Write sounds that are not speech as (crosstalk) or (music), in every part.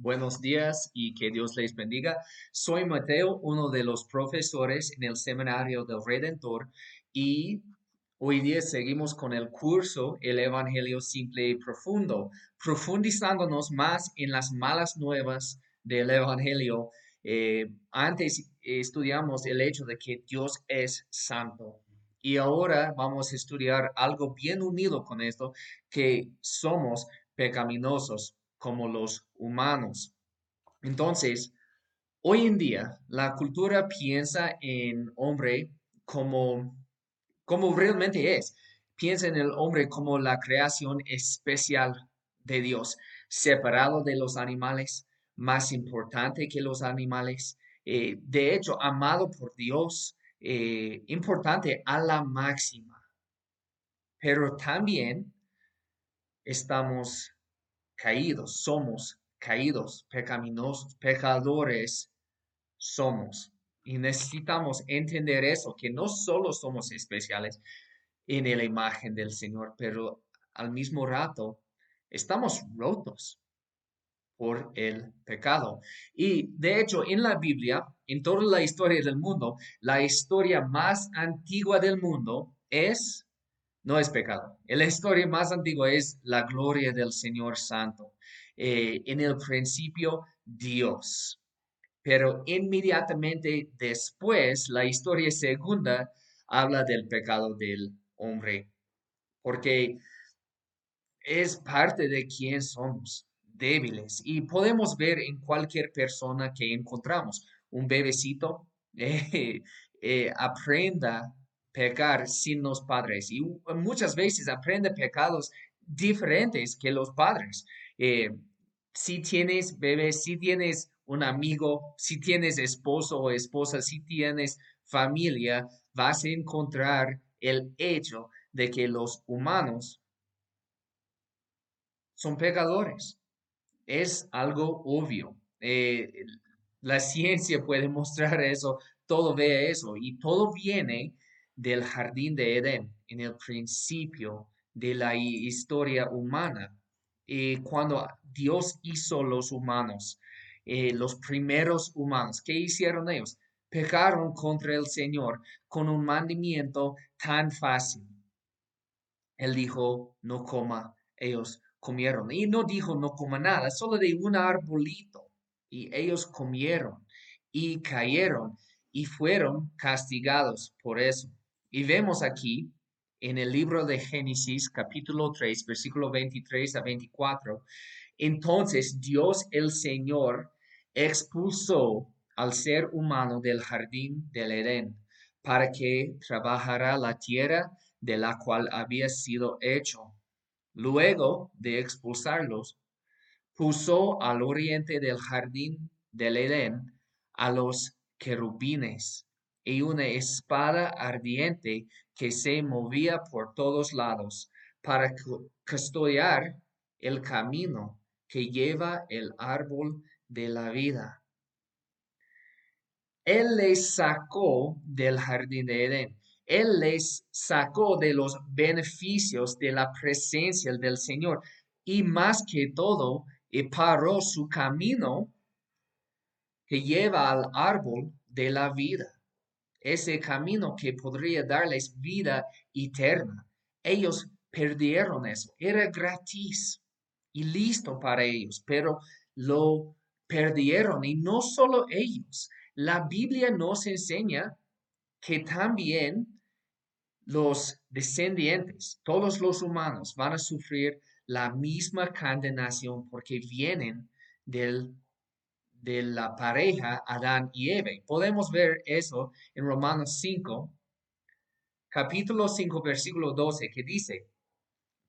Buenos días y que Dios les bendiga. Soy Mateo, uno de los profesores en el Seminario del Redentor y hoy día seguimos con el curso El Evangelio Simple y Profundo, profundizándonos más en las malas nuevas del Evangelio. Eh, antes estudiamos el hecho de que Dios es santo. Y ahora vamos a estudiar algo bien unido con esto, que somos pecaminosos como los humanos. Entonces, hoy en día la cultura piensa en hombre como, como realmente es. Piensa en el hombre como la creación especial de Dios, separado de los animales, más importante que los animales, eh, de hecho, amado por Dios, eh, importante a la máxima. Pero también estamos caídos, somos caídos, pecaminosos, pecadores somos. Y necesitamos entender eso, que no solo somos especiales en la imagen del Señor, pero al mismo rato estamos rotos por el pecado. Y de hecho, en la Biblia, en toda la historia del mundo, la historia más antigua del mundo es no es pecado. La historia más antigua es la gloria del Señor Santo. Eh, en el principio, Dios. Pero inmediatamente después, la historia segunda habla del pecado del hombre, porque es parte de quién somos, débiles. Y podemos ver en cualquier persona que encontramos, un bebecito, (laughs) eh, eh, aprenda pecar sin los padres y muchas veces aprende pecados diferentes que los padres. Eh, si tienes bebé, si tienes un amigo, si tienes esposo o esposa, si tienes familia, vas a encontrar el hecho de que los humanos son pecadores. Es algo obvio. Eh, la ciencia puede mostrar eso, todo ve eso y todo viene del jardín de Edén, en el principio de la historia humana. Eh, cuando Dios hizo los humanos, eh, los primeros humanos, ¿qué hicieron ellos? Pecaron contra el Señor con un mandamiento tan fácil. Él dijo, no coma, ellos comieron. Y no dijo, no coma nada, solo de un arbolito. Y ellos comieron y cayeron y fueron castigados por eso. Y vemos aquí en el libro de Génesis capítulo 3, versículo 23 a 24, entonces Dios el Señor expulsó al ser humano del jardín del Edén para que trabajara la tierra de la cual había sido hecho. Luego de expulsarlos, puso al oriente del jardín del Edén a los querubines y una espada ardiente que se movía por todos lados para custodiar el camino que lleva el árbol de la vida. Él les sacó del jardín de Edén. Él les sacó de los beneficios de la presencia del Señor y más que todo, paró su camino que lleva al árbol de la vida ese camino que podría darles vida eterna. Ellos perdieron eso. Era gratis y listo para ellos, pero lo perdieron y no solo ellos. La Biblia nos enseña que también los descendientes, todos los humanos van a sufrir la misma condenación porque vienen del de la pareja Adán y Eve. Podemos ver eso en Romanos 5, capítulo 5, versículo 12, que dice,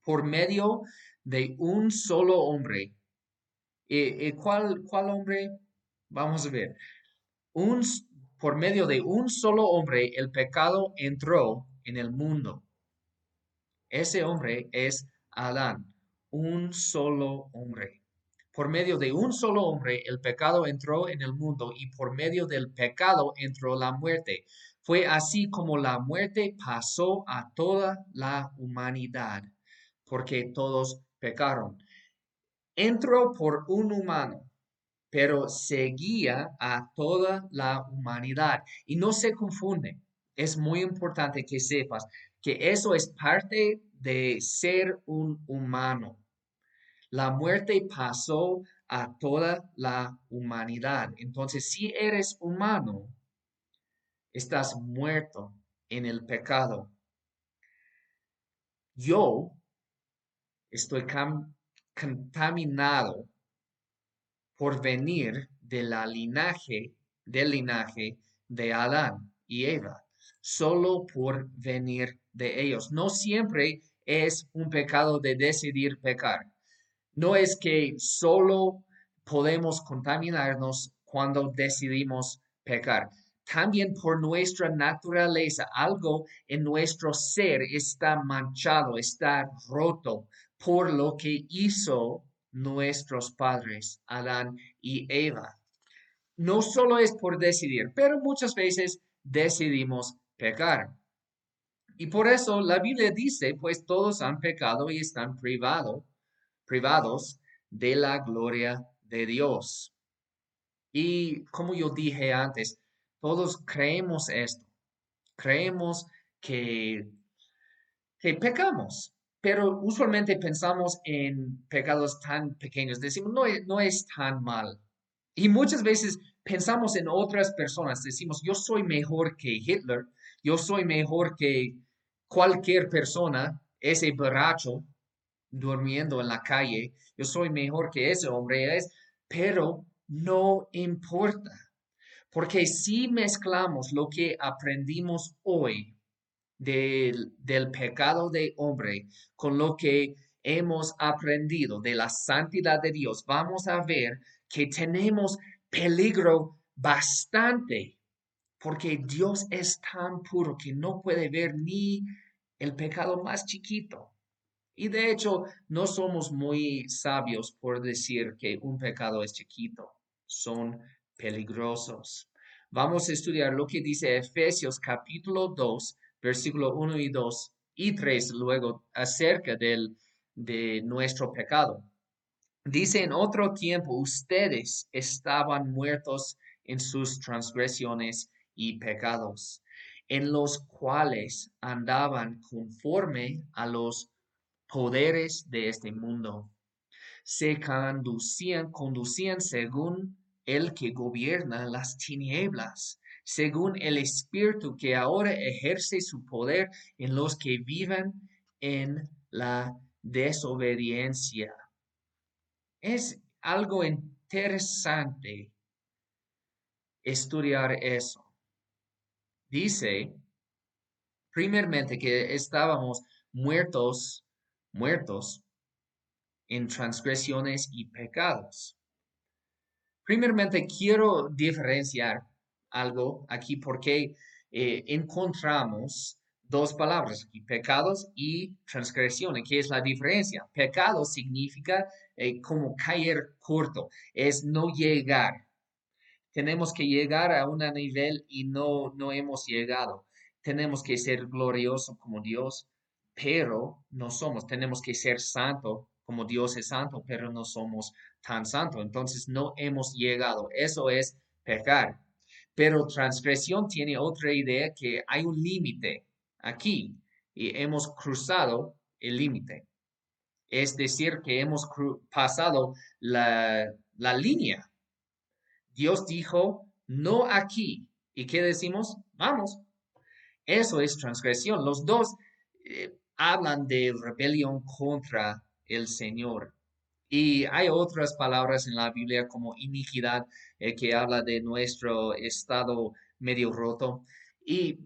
por medio de un solo hombre. ¿Y, cuál, cuál hombre? Vamos a ver. Un, por medio de un solo hombre el pecado entró en el mundo. Ese hombre es Adán, un solo hombre. Por medio de un solo hombre el pecado entró en el mundo y por medio del pecado entró la muerte. Fue así como la muerte pasó a toda la humanidad, porque todos pecaron. Entró por un humano, pero seguía a toda la humanidad. Y no se confunde. Es muy importante que sepas que eso es parte de ser un humano. La muerte pasó a toda la humanidad. Entonces, si eres humano, estás muerto en el pecado. Yo estoy contaminado por venir de la linaje, del linaje de Adán y Eva, solo por venir de ellos. No siempre es un pecado de decidir pecar. No es que solo podemos contaminarnos cuando decidimos pecar. También por nuestra naturaleza, algo en nuestro ser está manchado, está roto por lo que hizo nuestros padres, Adán y Eva. No solo es por decidir, pero muchas veces decidimos pecar. Y por eso la Biblia dice, pues todos han pecado y están privados, privados de la gloria de Dios. Y como yo dije antes, todos creemos esto. Creemos que, que pecamos, pero usualmente pensamos en pecados tan pequeños. Decimos, no, no es tan mal. Y muchas veces pensamos en otras personas. Decimos, yo soy mejor que Hitler. Yo soy mejor que cualquier persona, ese borracho durmiendo en la calle. Yo soy mejor que ese hombre. Es, pero no importa. Porque si mezclamos lo que aprendimos hoy del, del pecado de hombre con lo que hemos aprendido de la santidad de Dios, vamos a ver que tenemos peligro bastante, porque Dios es tan puro que no puede ver ni el pecado más chiquito. Y de hecho, no somos muy sabios por decir que un pecado es chiquito. Son peligrosos. Vamos a estudiar lo que dice Efesios capítulo 2, versículo 1 y 2 y 3 luego acerca del, de nuestro pecado. Dice, en otro tiempo ustedes estaban muertos en sus transgresiones y pecados, en los cuales andaban conforme a los poderes de este mundo. Se conducían, conducían según el que gobierna las tinieblas, según el espíritu que ahora ejerce su poder en los que viven en la desobediencia. Es algo interesante estudiar eso. Dice, primeramente, que estábamos muertos, muertos en transgresiones y pecados. Primeramente, quiero diferenciar algo aquí porque eh, encontramos dos palabras pecados y transgresiones. ¿Qué es la diferencia? Pecado significa eh, como caer corto, es no llegar. Tenemos que llegar a un nivel y no, no hemos llegado. Tenemos que ser glorioso como Dios, pero no somos. Tenemos que ser santo como Dios es santo, pero no somos tan santo. Entonces no hemos llegado. Eso es pecar. Pero transgresión tiene otra idea que hay un límite aquí y hemos cruzado el límite. Es decir, que hemos pasado la, la línea. Dios dijo, no aquí. ¿Y qué decimos? Vamos. Eso es transgresión. Los dos eh, hablan de rebelión contra el Señor. Y hay otras palabras en la Biblia como iniquidad eh, que habla de nuestro estado medio roto. Y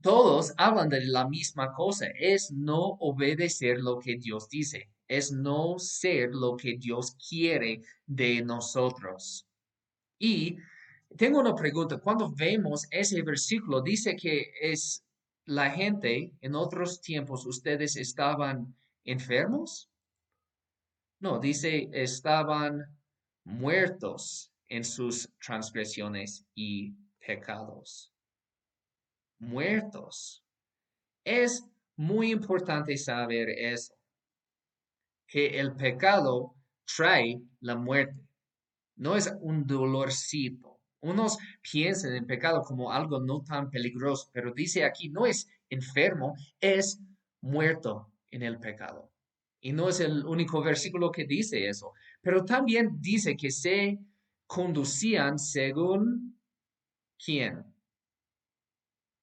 todos hablan de la misma cosa, es no obedecer lo que Dios dice, es no ser lo que Dios quiere de nosotros. Y tengo una pregunta, cuando vemos ese versículo, dice que es la gente en otros tiempos, ustedes estaban enfermos. No, dice estaban muertos en sus transgresiones y pecados muertos. Es muy importante saber eso, que el pecado trae la muerte. no es un dolorcito. Unos piensan en pecado como algo no tan peligroso, pero dice aquí, no es enfermo, es muerto en el pecado. Y no es el único versículo que dice eso, pero también dice que se conducían según quién.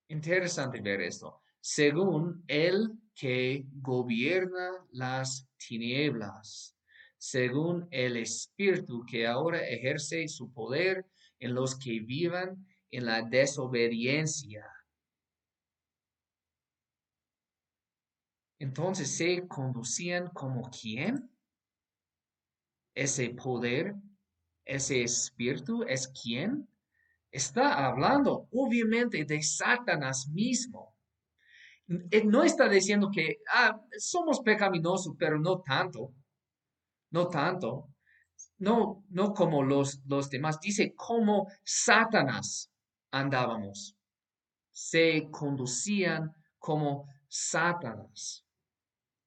Interesante ver esto. Según el que gobierna las tinieblas, según el Espíritu que ahora ejerce su poder en los que vivan en la desobediencia. Entonces se conducían como quién? Ese poder, ese espíritu es quién? Está hablando obviamente de Satanás mismo. Eh, no está diciendo que ah, somos pecaminosos, pero no tanto. No tanto. No, no como los, los demás. Dice como Satanás andábamos. Se conducían como Satanás.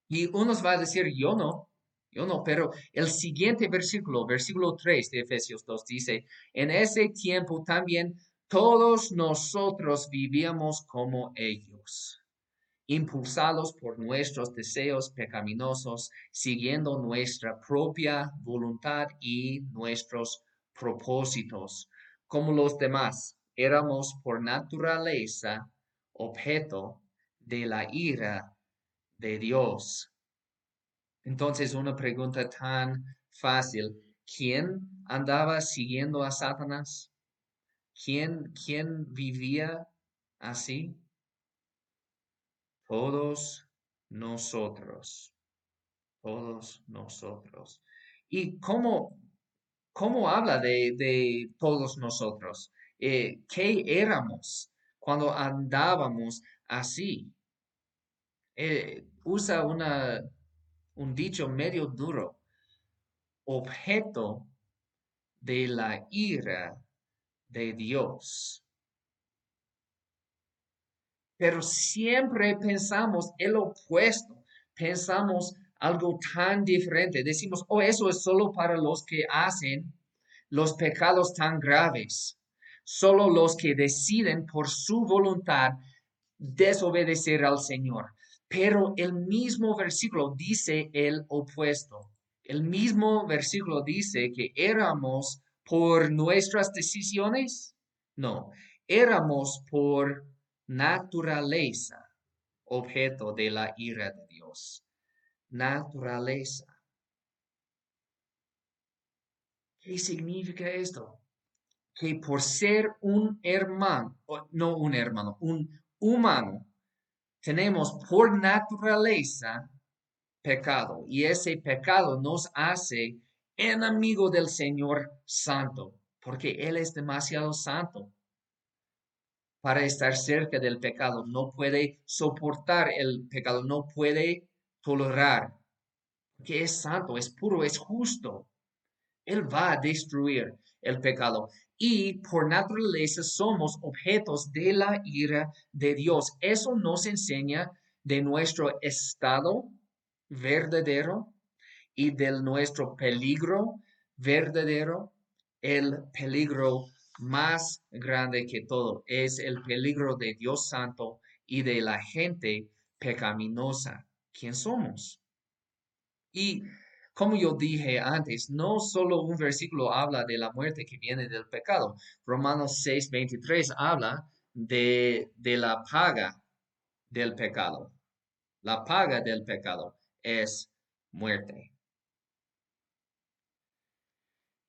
Y unos va a decir, yo no, yo no, pero el siguiente versículo, versículo 3 de Efesios 2 dice, en ese tiempo también todos nosotros vivíamos como ellos, impulsados por nuestros deseos pecaminosos, siguiendo nuestra propia voluntad y nuestros propósitos. Como los demás, éramos por naturaleza objeto de la ira de Dios. Entonces, una pregunta tan fácil. ¿Quién andaba siguiendo a Satanás? ¿Quién, quién vivía así? Todos nosotros. Todos nosotros. ¿Y cómo, cómo habla de, de todos nosotros? Eh, ¿Qué éramos cuando andábamos así? Eh, usa una un dicho medio duro, objeto de la ira de Dios. Pero siempre pensamos el opuesto, pensamos algo tan diferente. Decimos, oh, eso es solo para los que hacen los pecados tan graves. Solo los que deciden por su voluntad desobedecer al Señor. Pero el mismo versículo dice el opuesto. El mismo versículo dice que éramos por nuestras decisiones. No, éramos por naturaleza objeto de la ira de Dios. Naturaleza. ¿Qué significa esto? Que por ser un hermano, no un hermano, un humano, tenemos por naturaleza pecado y ese pecado nos hace enemigo del Señor Santo, porque Él es demasiado santo para estar cerca del pecado, no puede soportar el pecado, no puede tolerar, porque es santo, es puro, es justo. Él va a destruir el pecado y por naturaleza somos objetos de la ira de Dios. Eso nos enseña de nuestro estado verdadero y de nuestro peligro verdadero. El peligro más grande que todo es el peligro de Dios Santo y de la gente pecaminosa. ¿Quién somos? Y como yo dije antes, no solo un versículo habla de la muerte que viene del pecado. Romanos 6, 23 habla de, de la paga del pecado. La paga del pecado es muerte.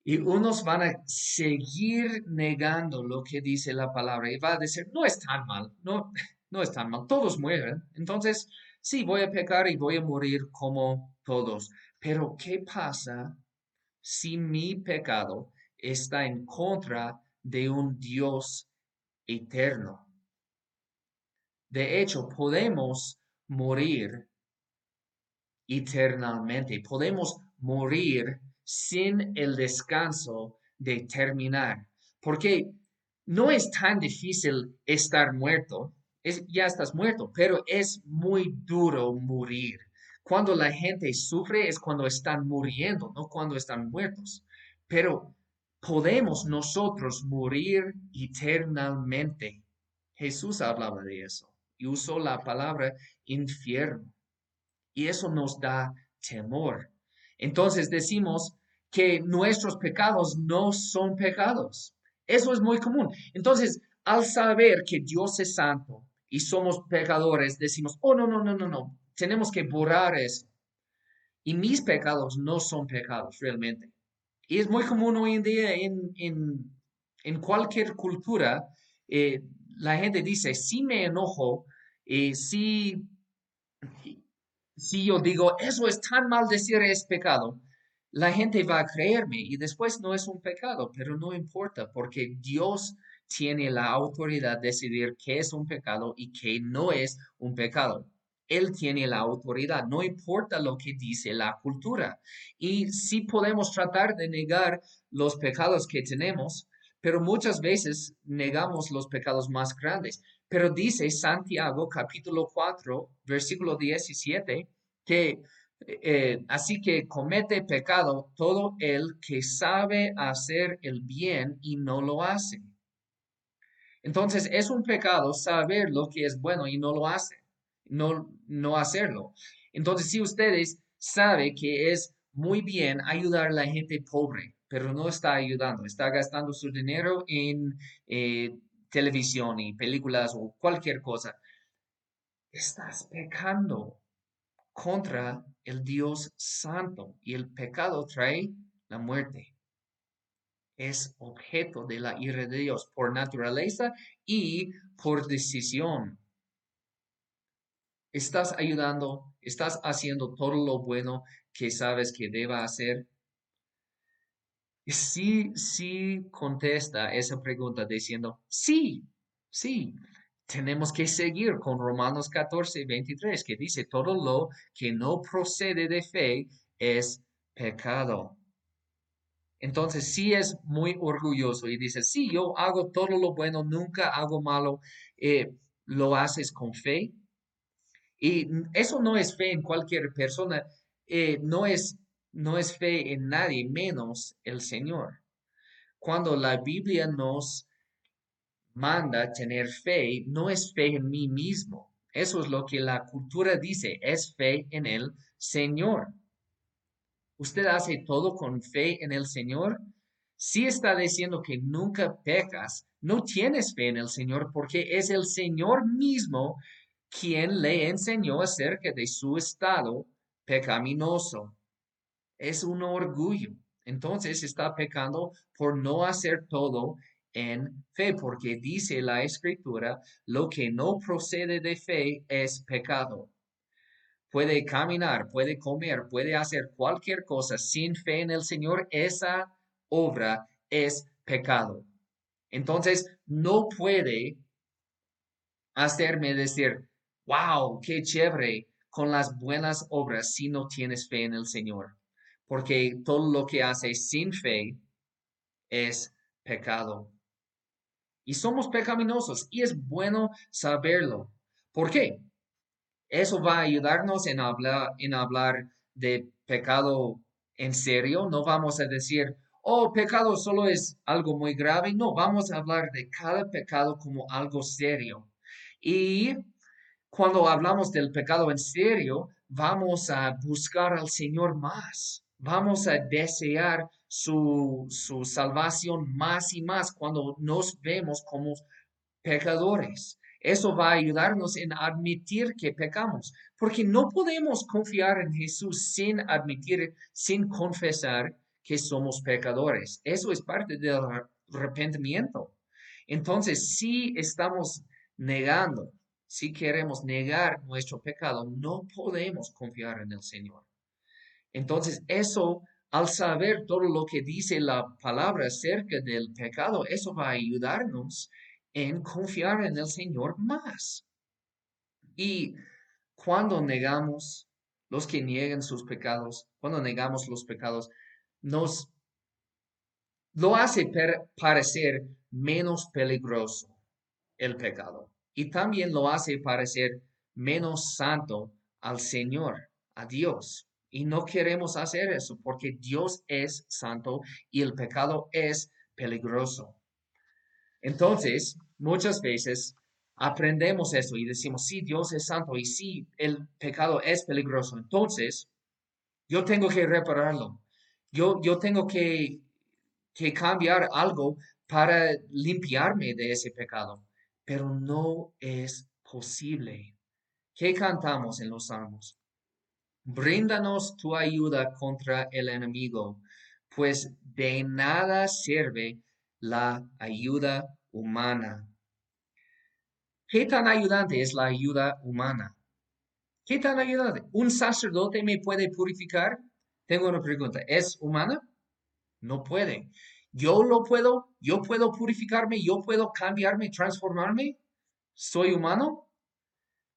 Y unos van a seguir negando lo que dice la palabra y va a decir, no es tan mal, no, no es tan mal, todos mueren. Entonces, sí, voy a pecar y voy a morir como todos. Pero ¿qué pasa si mi pecado está en contra de un Dios eterno? De hecho, podemos morir eternamente, podemos morir sin el descanso de terminar, porque no es tan difícil estar muerto, ya estás muerto, pero es muy duro morir. Cuando la gente sufre es cuando están muriendo, no cuando están muertos. Pero podemos nosotros morir eternamente. Jesús hablaba de eso y usó la palabra infierno. Y eso nos da temor. Entonces decimos que nuestros pecados no son pecados. Eso es muy común. Entonces, al saber que Dios es santo y somos pecadores, decimos, oh, no, no, no, no, no, tenemos que borrar eso. Y mis pecados no son pecados realmente. Y es muy común hoy en día en, cualquier cultura, eh, la gente dice, si me enojo, eh, si, si yo digo, eso es tan mal decir es pecado, la gente va a creerme y después no es un pecado, pero no importa porque Dios tiene la autoridad de decidir qué es un pecado y qué no es un pecado. Él tiene la autoridad, no importa lo que dice la cultura. Y sí podemos tratar de negar los pecados que tenemos, pero muchas veces negamos los pecados más grandes. Pero dice Santiago capítulo 4, versículo 17, que eh, así que comete pecado todo el que sabe hacer el bien y no lo hace. Entonces es un pecado saber lo que es bueno y no lo hace, no, no hacerlo. Entonces si ustedes saben que es muy bien ayudar a la gente pobre, pero no está ayudando, está gastando su dinero en eh, televisión y películas o cualquier cosa, estás pecando contra el Dios santo y el pecado trae la muerte. Es objeto de la ira de Dios por naturaleza y por decisión. Estás ayudando, estás haciendo todo lo bueno que sabes que deba hacer. Sí, sí contesta esa pregunta diciendo, sí, sí, tenemos que seguir con Romanos 14, 23, que dice, todo lo que no procede de fe es pecado. Entonces, sí es muy orgulloso y dice, sí, yo hago todo lo bueno, nunca hago malo, eh, lo haces con fe. Y eso no es fe en cualquier persona, eh, no, es, no es fe en nadie, menos el Señor. Cuando la Biblia nos manda tener fe no es fe en mí mismo. Eso es lo que la cultura dice, es fe en el Señor. ¿Usted hace todo con fe en el Señor? Si está diciendo que nunca pecas, no tienes fe en el Señor porque es el Señor mismo quien le enseñó acerca de su estado pecaminoso. Es un orgullo. Entonces está pecando por no hacer todo en fe, porque dice la escritura, lo que no procede de fe es pecado. Puede caminar, puede comer, puede hacer cualquier cosa sin fe en el Señor, esa obra es pecado. Entonces, no puede hacerme decir, wow, qué chévere con las buenas obras si no tienes fe en el Señor, porque todo lo que hace sin fe es pecado y somos pecaminosos y es bueno saberlo. ¿Por qué? Eso va a ayudarnos en hablar, en hablar de pecado en serio. No vamos a decir, oh, pecado solo es algo muy grave. No, vamos a hablar de cada pecado como algo serio. Y cuando hablamos del pecado en serio, vamos a buscar al Señor más. Vamos a desear su, salvación más y más cuando nos vemos como pecadores. Eso va a ayudarnos en admitir que pecamos, porque no podemos confiar en Jesús sin admitir, sin confesar que somos pecadores. Eso es parte del arrepentimiento. Entonces, si estamos negando, si queremos negar nuestro pecado, no podemos confiar en el Señor. Entonces, eso al saber todo lo que dice la palabra acerca del pecado, eso va a ayudarnos en confiar en el Señor más. Y cuando negamos, los que niegan sus pecados, cuando negamos los pecados, nos lo hace parecer menos peligroso el pecado. Y también lo hace parecer menos santo al Señor, a Dios. Y no queremos hacer eso porque Dios es santo y el pecado es peligroso. Entonces, muchas veces aprendemos eso y decimos, sí, Dios es santo y sí, el pecado es peligroso. Entonces, yo tengo que repararlo. Yo, yo tengo que, que cambiar algo para limpiarme de ese pecado. Pero no es posible. ¿Qué cantamos en los salmos? Bríndanos tu ayuda contra el enemigo, pues de nada sirve la ayuda humana. ¿Qué tan ayudante es la ayuda humana? ¿Qué tan ayudante? ¿Un sacerdote me puede purificar? Tengo una pregunta. ¿Es humana? No puede. ¿Yo lo puedo? ¿Yo puedo purificarme? ¿Yo puedo cambiarme, transformarme? ¿Soy humano?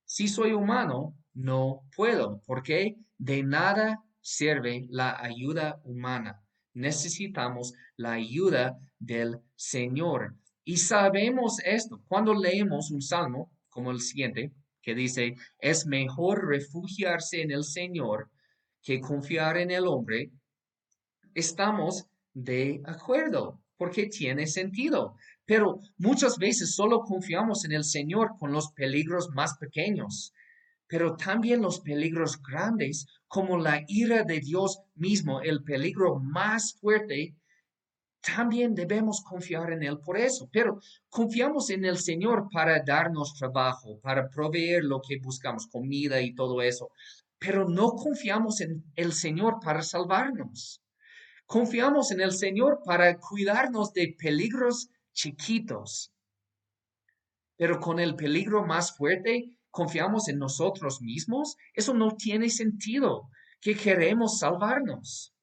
Si soy humano, no puedo, porque de nada sirve la ayuda humana. Necesitamos la ayuda del Señor. Y sabemos esto cuando leemos un salmo como el siguiente, que dice, es mejor refugiarse en el Señor que confiar en el hombre. Estamos de acuerdo, porque tiene sentido. Pero muchas veces solo confiamos en el Señor con los peligros más pequeños, pero también los peligros grandes, como la ira de Dios mismo, el peligro más fuerte, también debemos confiar en Él por eso. Pero confiamos en el Señor para darnos trabajo, para proveer lo que buscamos, comida y todo eso. Pero no confiamos en el Señor para salvarnos. Confiamos en el Señor para cuidarnos de peligros chiquitos. Pero con el peligro más fuerte, confiamos en nosotros mismos. Eso no tiene sentido. Que queremos salvarnos.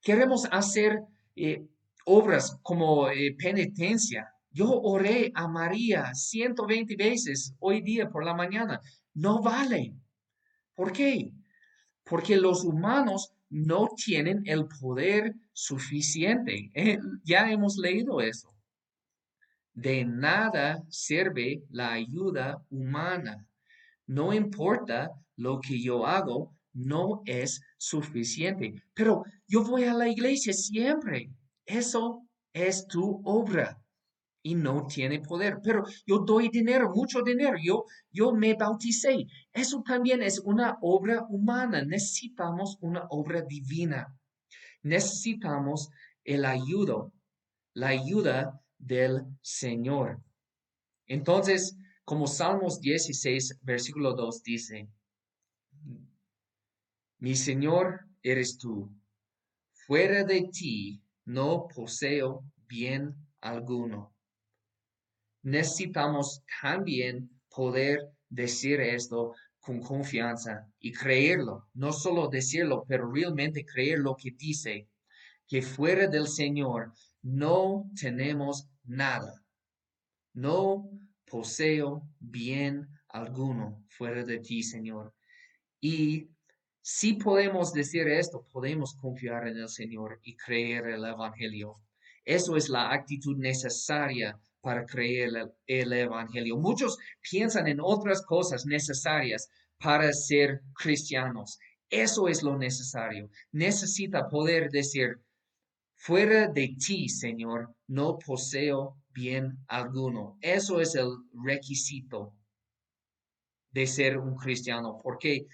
Queremos hacer eh, obras como eh, penitencia. Yo oré a María 120 veces hoy día por la mañana. No vale. ¿Por qué? Porque los humanos no tienen el poder suficiente. Eh, ya hemos leído eso. De nada sirve la ayuda humana. No importa lo que yo hago, no es suficiente. Pero yo voy a la iglesia siempre. Eso es tu obra y no tiene poder. Pero yo doy dinero, mucho dinero, yo, yo me bauticé. Eso también es una obra humana. Necesitamos una obra divina. Necesitamos el ayudo, la ayuda del Señor. Entonces, como Salmos 16, versículo 2 dice, mi Señor eres tú, fuera de ti no poseo bien alguno. Necesitamos también poder decir esto con confianza y creerlo, no solo decirlo, pero realmente creer lo que dice, que fuera del Señor no tenemos nada, no poseo bien alguno fuera de ti, Señor. Y si podemos decir esto, podemos confiar en el Señor y creer el Evangelio. Eso es la actitud necesaria para creer el, Evangelio. Muchos piensan en otras cosas necesarias para ser cristianos. Eso es lo necesario. Necesita poder decir, fuera de ti, Señor, no poseo bien alguno. Eso es el requisito de ser un cristiano, porque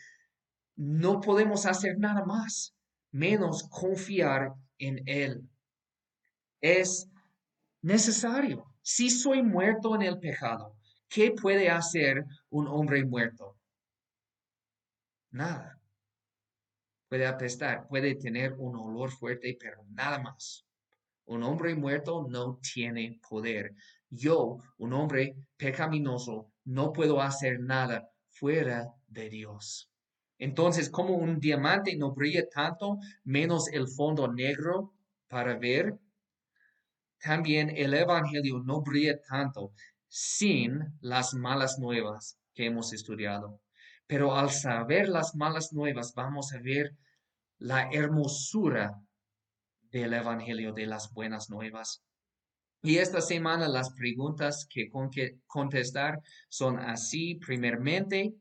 no podemos hacer nada más, menos confiar en Él. Es necesario. Si soy muerto en el pecado, ¿qué puede hacer un hombre muerto? Nada. Puede apestar, puede tener un olor fuerte, pero nada más. Un hombre muerto no tiene poder. Yo, un hombre pecaminoso, no puedo hacer nada fuera de Dios. Entonces, como un diamante no brilla tanto, menos el fondo negro para ver, también el Evangelio no brilla tanto sin las malas nuevas que hemos estudiado. Pero al saber las malas nuevas, vamos a ver la hermosura del Evangelio, de las buenas nuevas. Y esta semana las preguntas que con que contestar son así. Primeramente,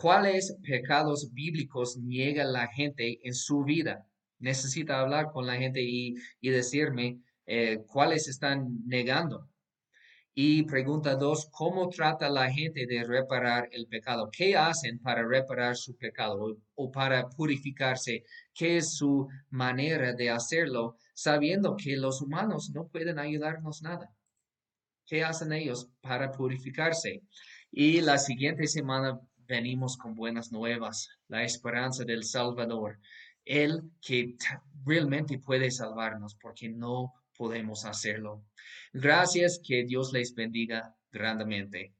¿Cuáles pecados bíblicos niega la gente en su vida? Necesita hablar con la gente y, decirme eh, cuáles están negando. Y pregunta dos, ¿cómo trata la gente de reparar el pecado? ¿Qué hacen para reparar su pecado o, para purificarse? ¿Qué es su manera de hacerlo sabiendo que los humanos no pueden ayudarnos nada? ¿Qué hacen ellos para purificarse? Y la siguiente semana venimos con buenas nuevas, la esperanza del Salvador, el que realmente puede salvarnos porque no podemos hacerlo. Gracias, que Dios les bendiga grandemente.